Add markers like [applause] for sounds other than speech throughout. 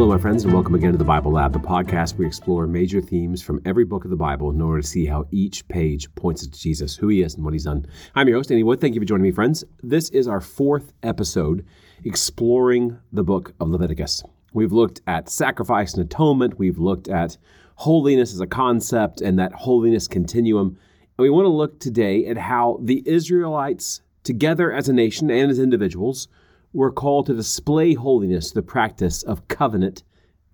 Hello, my friends, and welcome again to the Bible Lab, the podcast we explore major themes from every book of the Bible in order to see how each page points to Jesus, who he is, and what he's done. I'm your host, Andy Wood. Thank you for joining me, friends. This is our fourth episode exploring the book of Leviticus. We've looked at sacrifice and atonement, we've looked at holiness as a concept and that holiness continuum. And we want to look today at how the Israelites, together as a nation and as individuals, were called to display holiness, the practice of covenant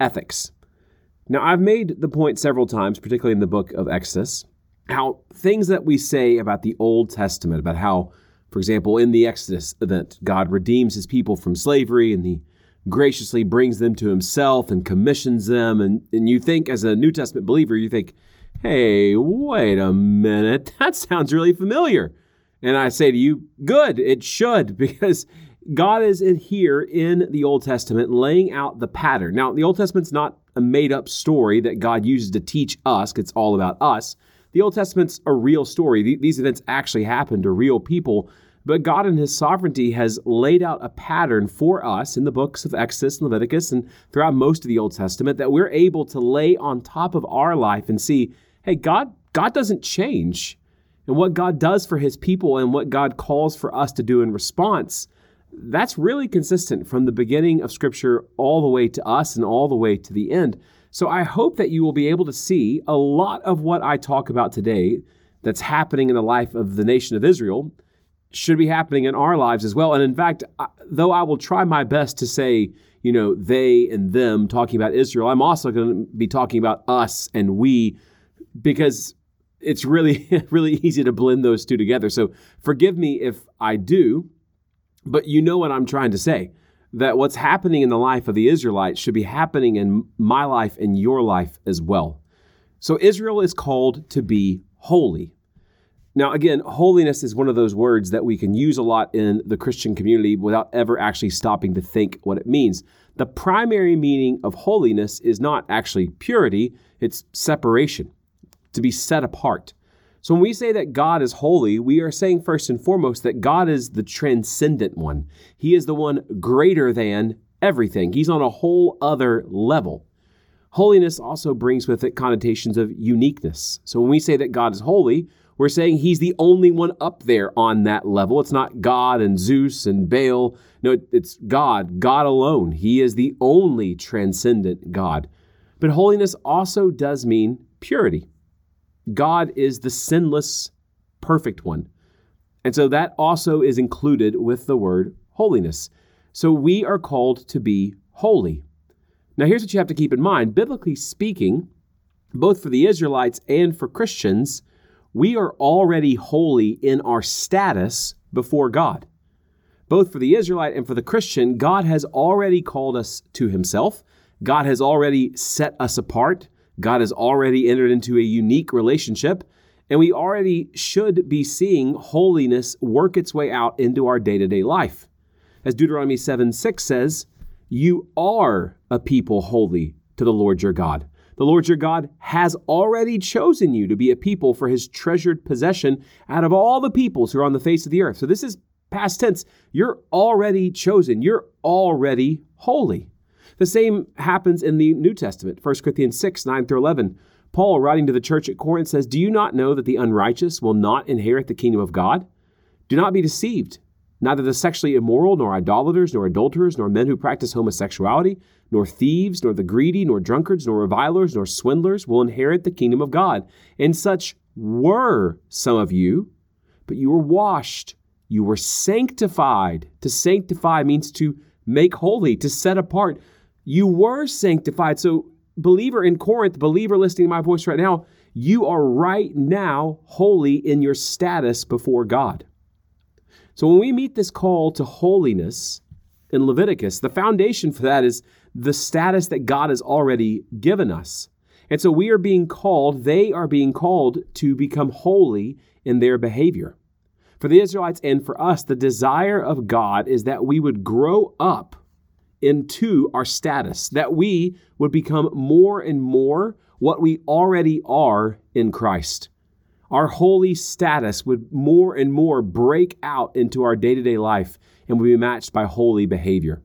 ethics. Now, I've made the point several times, particularly in the book of Exodus, how things that we say about the Old Testament, about how, for example, in the Exodus event, God redeems his people from slavery and he graciously brings them to himself and commissions them. And, and you think, as a New Testament believer, you think, hey, wait a minute, [laughs] that sounds really familiar. And I say to you, good, it should, [laughs] because God is here in the Old Testament laying out the pattern. Now, the Old Testament's not a made up story that God uses to teach us, it's all about us. The Old Testament's a real story. These events actually happened to real people, but God in His sovereignty has laid out a pattern for us in the books of Exodus and Leviticus and throughout most of the Old Testament that we're able to lay on top of our life and see, hey, God, God doesn't change. And what God does for His people and what God calls for us to do in response that's really consistent from the beginning of Scripture all the way to us and all the way to the end. So I hope that you will be able to see a lot of what I talk about today that's happening in the life of the nation of Israel should be happening in our lives as well. And in fact, though I will try my best to say, you know, they and them talking about Israel, I'm also going to be talking about us and we because it's really, [laughs] really easy to blend those two together. So forgive me if I do. But you know what I'm trying to say that what's happening in the life of the Israelites should be happening in my life and your life as well. So Israel is called to be holy. Now, again, holiness is one of those words that we can use a lot in the Christian community without ever actually stopping to think what it means. The primary meaning of holiness is not actually purity, it's separation, to be set apart. So when we say that God is holy, we are saying first and foremost that God is the transcendent one. He is the one greater than everything. He's on a whole other level. Holiness also brings with it connotations of uniqueness. So when we say that God is holy, we're saying he's the only one up there on that level. It's not God and Zeus and Baal. No, it's God, God alone. He is the only transcendent God. But holiness also does mean purity. God is the sinless, perfect one. And so that also is included with the word holiness. So we are called to be holy. Now, here's what you have to keep in mind biblically speaking, both for the Israelites and for Christians, we are already holy in our status before God. Both for the Israelite and for the Christian, God has already called us to himself. God has already set us apart. God has already entered into a unique relationship, and we already should be seeing holiness work its way out into our day to day life. As Deuteronomy 7 6 says, You are a people holy to the Lord your God. The Lord your God has already chosen you to be a people for his treasured possession out of all the peoples who are on the face of the earth. So this is past tense. You're already chosen, you're already holy. The same happens in the New Testament, 1 Corinthians 6, 9 through 11. Paul, writing to the church at Corinth, says, Do you not know that the unrighteous will not inherit the kingdom of God? Do not be deceived. Neither the sexually immoral, nor idolaters, nor adulterers, nor men who practice homosexuality, nor thieves, nor the greedy, nor drunkards, nor revilers, nor swindlers will inherit the kingdom of God. And such were some of you, but you were washed, you were sanctified. To sanctify means to make holy, to set apart. You were sanctified. So, believer in Corinth, believer listening to my voice right now, you are right now holy in your status before God. So, when we meet this call to holiness in Leviticus, the foundation for that is the status that God has already given us. And so we are being called, they are being called to become holy in their behavior. For the Israelites and for us, the desire of God is that we would grow up into our status, that we would become more and more what we already are in Christ. Our holy status would more and more break out into our day to day life and would be matched by holy behavior.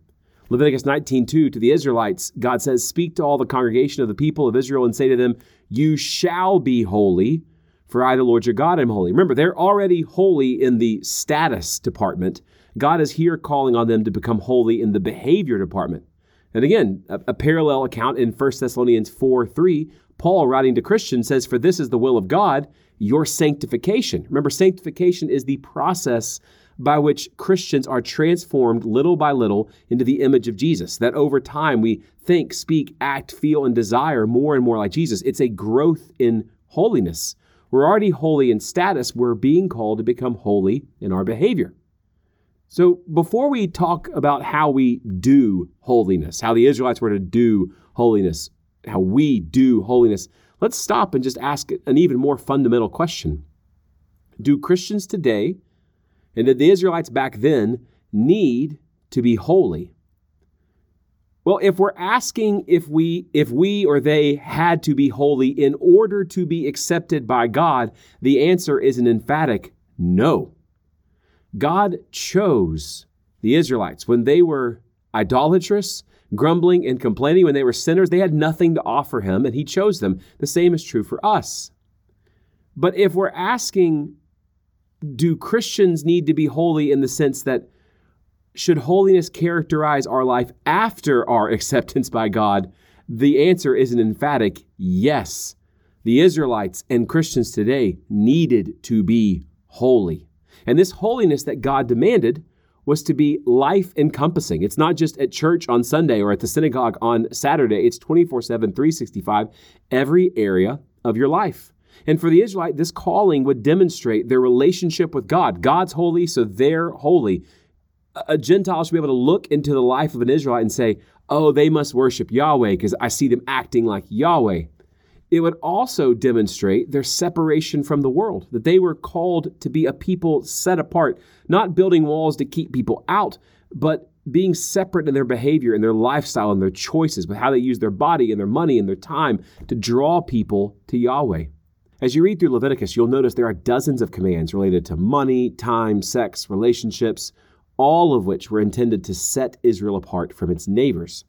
Leviticus 19:2 to the Israelites, God says, "Speak to all the congregation of the people of Israel and say to them, you shall be holy, for I the Lord your God am holy." Remember, they're already holy in the status department. God is here calling on them to become holy in the behavior department. And again, a, a parallel account in 1 Thessalonians 4 3, Paul, writing to Christians, says, For this is the will of God, your sanctification. Remember, sanctification is the process by which Christians are transformed little by little into the image of Jesus. That over time we think, speak, act, feel, and desire more and more like Jesus. It's a growth in holiness. We're already holy in status, we're being called to become holy in our behavior. So, before we talk about how we do holiness, how the Israelites were to do holiness, how we do holiness, let's stop and just ask an even more fundamental question Do Christians today and did the Israelites back then need to be holy? Well, if we're asking if we if we or they had to be holy in order to be accepted by God, the answer is an emphatic no. God chose the Israelites when they were idolatrous, grumbling and complaining when they were sinners, they had nothing to offer him and he chose them. The same is true for us. But if we're asking do Christians need to be holy in the sense that should holiness characterize our life after our [laughs] acceptance by God? The answer is an emphatic yes. The Israelites and Christians today needed to be holy. And this holiness that God demanded was to be life encompassing. It's not just at church on Sunday or at the synagogue on Saturday, it's 24 7, 365, every area of your life. And for the Israelite, this calling would demonstrate their relationship with God. God's holy, so they're holy. A Gentile should be able to look into the life of an Israelite and say, oh, they must worship Yahweh because I see them acting like Yahweh. It would also demonstrate their separation from the world, that they were called to be a people set apart, not building walls to keep people out, but being separate in their behavior and their lifestyle and their choices, but how they use their body and their money and their time to draw people to Yahweh. As you read through Leviticus, you'll notice there are dozens of commands related to money, time, sex, relationships, all of which were intended to set Israel apart from its neighbors.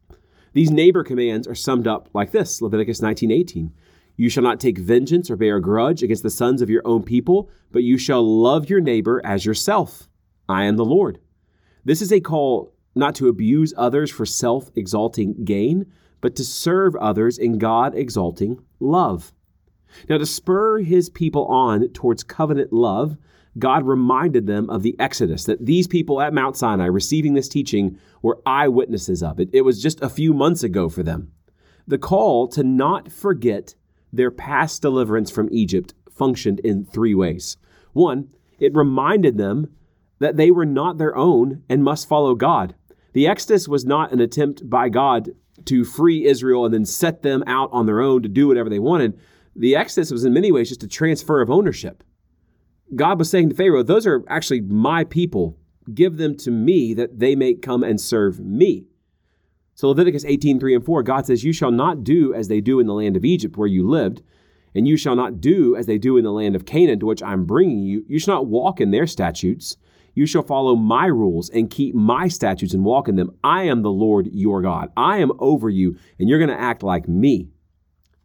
These neighbor commands are summed up like this Leviticus 19:18. You shall not take vengeance or bear a grudge against the sons of your own people, but you shall love your neighbor as yourself. I am the Lord. This is a call not to abuse others for self exalting gain, but to serve others in God exalting love. Now, to spur his people on towards covenant love, God reminded them of the Exodus, that these people at Mount Sinai receiving this teaching were eyewitnesses of it. It was just a few months ago for them. The call to not forget their past deliverance from Egypt functioned in three ways. One, it reminded them that they were not their own and must follow God. The Exodus was not an attempt by God to free Israel and then set them out on their own to do whatever they wanted the Exodus was in many ways just a transfer of ownership. God was saying to Pharaoh, Those are actually my people. Give them to me that they may come and serve me. So Leviticus 18, 3 and 4, God says, You shall not do as they do in the land of Egypt where you lived, and you shall not do as they do in the land of Canaan to which I'm bringing you. You shall not walk in their statutes. You shall follow my rules and keep my statutes and walk in them. I am the Lord your God. I am over you, and you're going to act like me.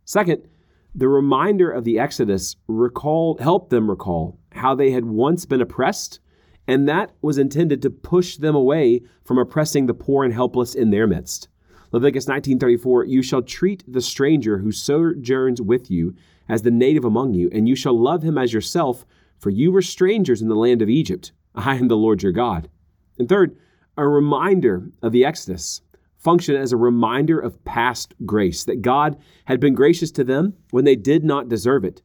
Second, the reminder of the Exodus recalled, helped them recall how they had once been oppressed, and that was intended to push them away from oppressing the poor and helpless in their midst. Leviticus 19:34 You shall treat the stranger who sojourns with you as the native among you and you shall love him as yourself for you were strangers in the land of Egypt I am the Lord your God. And third, a reminder of the Exodus function as a reminder of past grace, that God had been gracious to them when they did not deserve it.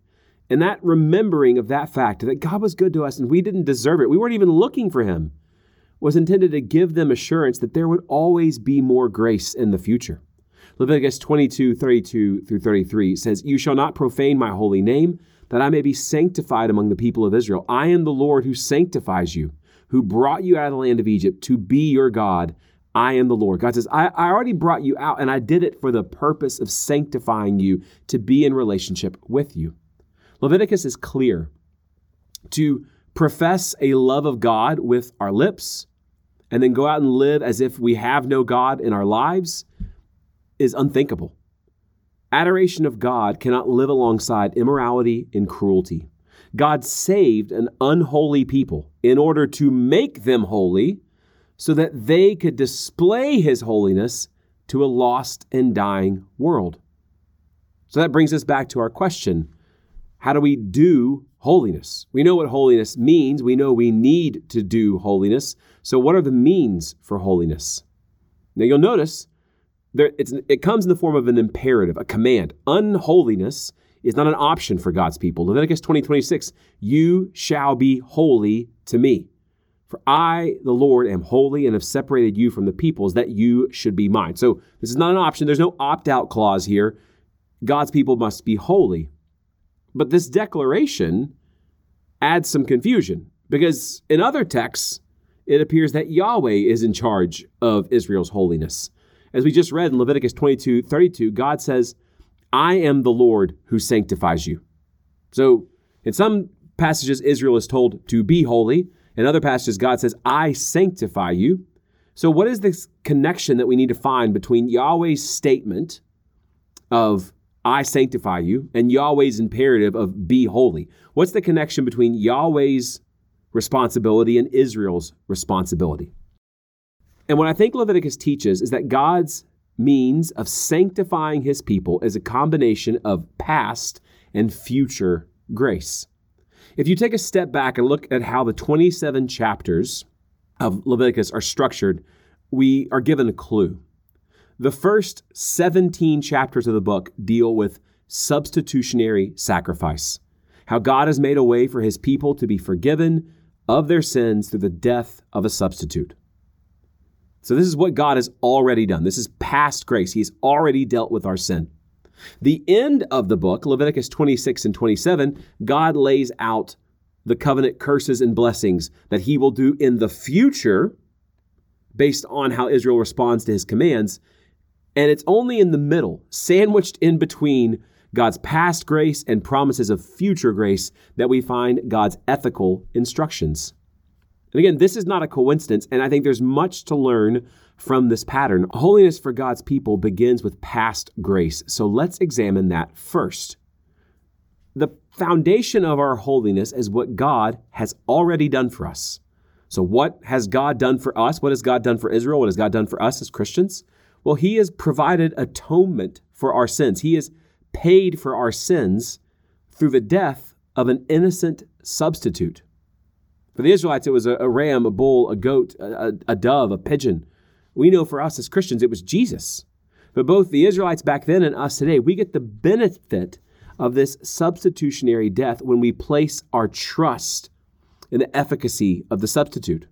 And that remembering of that fact, that God was good to us and we didn't deserve it, we weren't even looking for Him, was intended to give them assurance that there would always be more grace in the future. Leviticus 22, 32 through 33 says, You shall not profane my holy name, that I may be sanctified among the people of Israel. I am the Lord who sanctifies you, who brought you out of the land of Egypt to be your God. I am the Lord. God says, I, I already brought you out and I did it for the purpose of sanctifying you to be in relationship with you. Leviticus is clear to profess a love of God with our lips and then go out and live as if we have no God in our lives is unthinkable. Adoration of God cannot live alongside immorality and cruelty. God saved an unholy people in order to make them holy so that they could display his holiness to a lost and dying world. So that brings us back to our question how do we do holiness? We know what holiness means. We know we need to do holiness. So, what are the means for holiness? Now, you'll notice there, it comes in the form of an imperative, a command. Unholiness is not an option for God's people. Leviticus 20, 26, you shall be holy to me. For I, the Lord, am holy and have separated you from the peoples that you should be mine. So this is not an option. There's no opt out clause here. God's people must be holy. But this declaration adds some confusion because in other texts, it appears that Yahweh is in charge of Israel's holiness. As we just read in Leviticus 22 32, God says, I am the Lord who sanctifies you. So, in some passages, Israel is told to be holy. In other passages, God says, I sanctify you. So, what is this connection that we need to find between Yahweh's statement of, I sanctify you, and Yahweh's imperative of, be holy? What's the connection between Yahweh's responsibility and Israel's responsibility? And what I think Leviticus teaches is that God's means of sanctifying his people is a combination of past and future grace. If you take a step back and look at how the 27 chapters of Leviticus are structured, we are given a clue. The first 17 chapters of the book deal with substitutionary sacrifice, how God has made a way for his people to be forgiven of their sins through the death of a substitute. So, this is what God has already done. This is past grace. He's already dealt with our sin. The end of the book, Leviticus 26 and 27, God lays out the covenant curses and blessings that he will do in the future based on how Israel responds to his commands. And it's only in the middle, sandwiched in between God's past grace and promises of future grace, that we find God's ethical instructions. And again, this is not a coincidence, and I think there's much to learn from this pattern. Holiness for God's people begins with past grace. So let's examine that first. The foundation of our holiness is what God has already done for us. So, what has God done for us? What has God done for Israel? What has God done for us as Christians? Well, He has provided atonement for our sins. He has paid for our sins through the death of an innocent substitute. For the Israelites, it was a, ram, a bull, a goat, a, a dove, a pigeon. We know for us as Christians, it was Jesus. But both the Israelites back then and us today, we get the benefit of this substitutionary death when we place our trust in the efficacy of the substitute.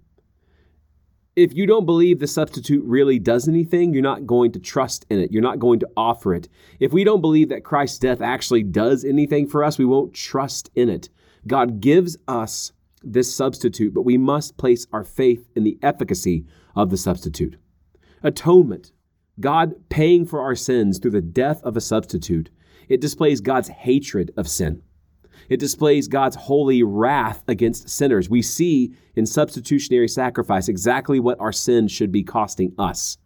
If you don't believe the substitute really does anything, you're not going to trust in it. You're not going to offer it. If we don't believe that Christ's death actually does anything for us, we won't trust in it. God gives us this substitute, but we must place our faith in the efficacy of the substitute. Atonement, God paying for our sins through the death of a substitute, it displays God's hatred of sin. It displays God's holy wrath against sinners. We see in substitutionary sacrifice exactly what our sin should be costing us.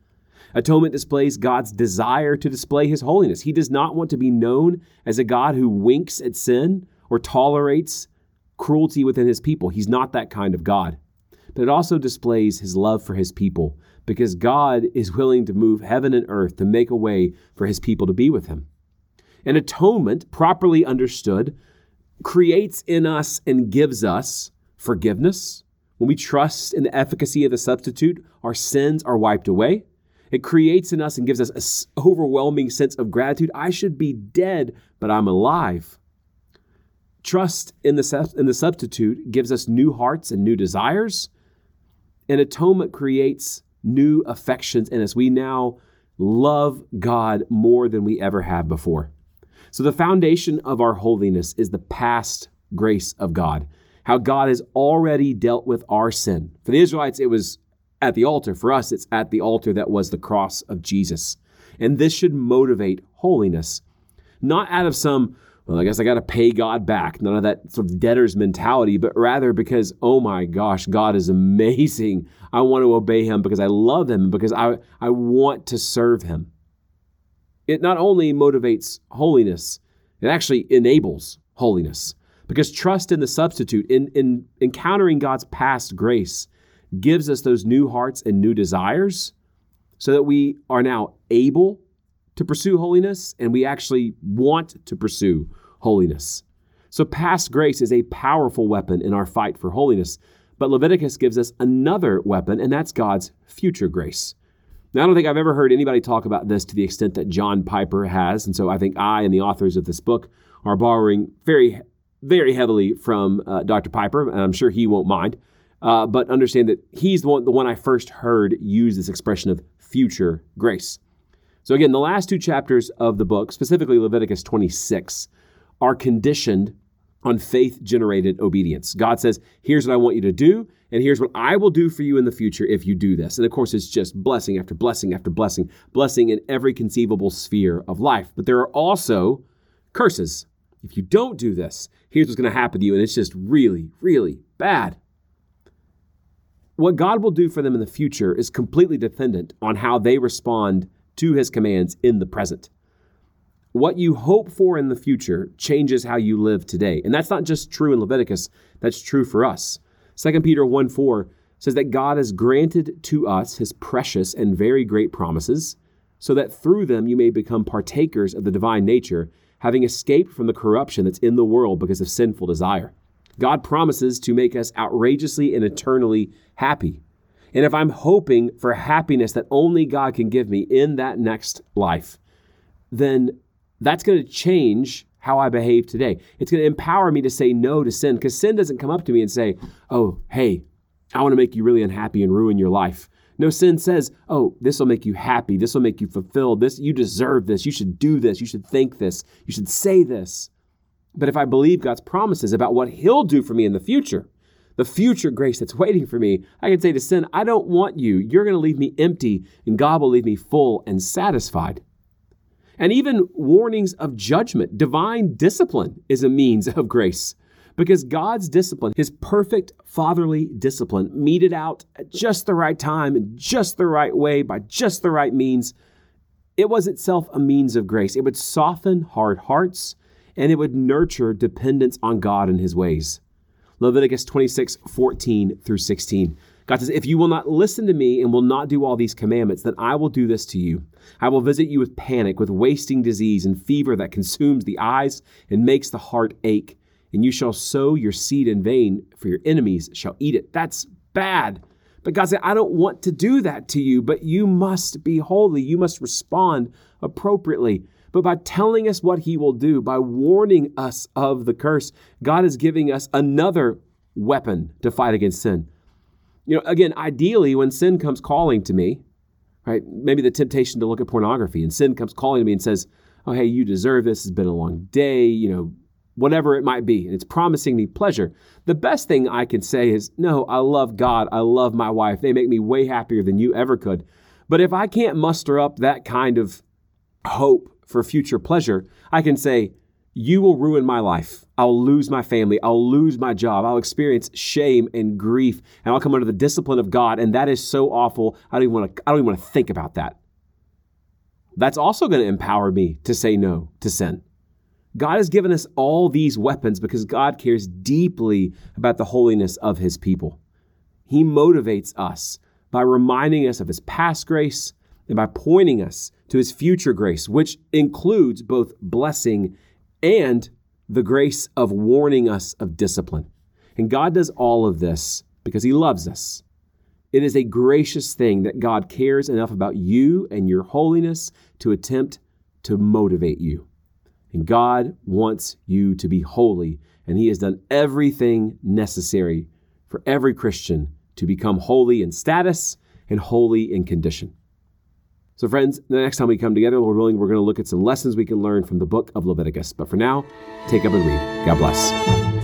Atonement displays God's desire to display his holiness. He does not want to be known as a God who winks at sin or tolerates cruelty within his people. He's not that kind of God. But it also displays his love for his people because God is willing to move heaven and earth to make a way for his people to be with him. And atonement, properly understood, creates in us and gives us forgiveness. When we trust in the efficacy of the substitute, our sins are wiped away. It creates in us and gives us an overwhelming sense of gratitude. I should be dead, but I'm alive. Trust in the, in the substitute gives us new hearts and new desires. And atonement creates new affections in us. We now love God more than we ever have before. So, the foundation of our holiness is the past grace of God, how God has already dealt with our sin. For the Israelites, it was at the altar. For us, it's at the altar that was the cross of Jesus. And this should motivate holiness, not out of some well, I guess I got to pay God back. None of that sort of debtor's mentality, but rather because, oh my gosh, God is amazing. I want to obey him because I love him, because I, I want to serve him. It not only motivates holiness, it actually enables holiness. Because trust in the substitute, in, in encountering God's past grace, gives us those new hearts and new desires so that we are now able to pursue holiness and we actually want to pursue holiness. So, past grace is a powerful weapon in our fight for holiness. But Leviticus gives us another weapon, and that's God's future grace. Now, I don't think I've ever heard anybody talk about this to the extent that John Piper has. And so I think I and the authors of this book are borrowing very, very heavily from uh, Dr. Piper, and I'm sure he won't mind. Uh, but understand that he's the one, the one I first heard use this expression of future grace. So, again, the last two chapters of the book, specifically Leviticus 26, are conditioned on faith generated obedience. God says, Here's what I want you to do, and here's what I will do for you in the future if you do this. And of course, it's just blessing after blessing after blessing, blessing in every conceivable sphere of life. But there are also curses. If you don't do this, here's what's going to happen to you, and it's just really, really bad. What God will do for them in the future is completely dependent on how they respond to his commands in the present. What you hope for in the future changes how you live today. And that's not just true in Leviticus, that's true for us. 2 Peter 1 4 says that God has granted to us his precious and very great promises, so that through them you may become partakers of the divine nature, having escaped from the corruption that's in the world because of sinful desire. God promises to make us outrageously and eternally happy. And if I'm hoping for happiness that only God can give me in that next life, then that's going to change how I behave today. It's going to empower me to say no to sin because sin doesn't come up to me and say, oh, hey, I want to make you really unhappy and ruin your life. No, sin says, oh, this will make you happy. This will make you fulfilled. This, you deserve this. You should do this. You should think this. You should say this. But if I believe God's promises about what He'll do for me in the future, the future grace that's [laughs] waiting for me, I can say to sin, I don't want you. You're going to leave me empty, and God will leave me full and satisfied. And even warnings of judgment, divine discipline is a means of grace. Because God's discipline, his perfect fatherly discipline, meted out at just the right time, in just the right way, by just the right means, it was itself a means of grace. It would soften hard hearts and it would nurture dependence on God and his ways. Leviticus 26, 14 through 16. God says, If you will not listen to me and will not do all these commandments, then I will do this to you. I will visit you with panic, with wasting disease and fever that consumes the eyes and makes the heart ache. And you shall sow your seed in vain, for your enemies shall eat it. That's bad. But God said, I don't want to do that to you, but you must be holy. You must respond appropriately but by telling us what he will do, by warning us of the curse, God is giving us another weapon to fight against sin. You know, again, ideally, when sin comes calling to me, right, maybe the temptation to look at pornography, and sin comes calling to me and says, Oh, hey, you deserve this. It's been a long day, you know, whatever it might be, and it's promising me pleasure. The best thing I can say is, No, I love God. I love my wife. They make me way happier than you ever could. But if I can't muster up that kind of hope for future pleasure, I can say, You will ruin my life. I'll lose my family. I'll lose my job. I'll experience shame and grief, and I'll come under the discipline of God. And that is so awful. I don't even want to, I don't even want to think about that. That's also going to empower me to say no to sin. God has given us all these weapons because God cares deeply about the holiness of his people. He motivates us by reminding us of his past grace and by pointing us to his future grace, which includes both blessing and the grace of warning us of discipline. And God does all of this because he loves us. It is a gracious thing that God cares enough about you and your holiness to attempt to motivate you. And God wants you to be holy, and He has done everything necessary for every Christian to become holy in status and holy in condition. So, friends, the next time we come together, Lord willing, we're going to look at some lessons we can learn from the book of Leviticus. But for now, take up and read. God bless.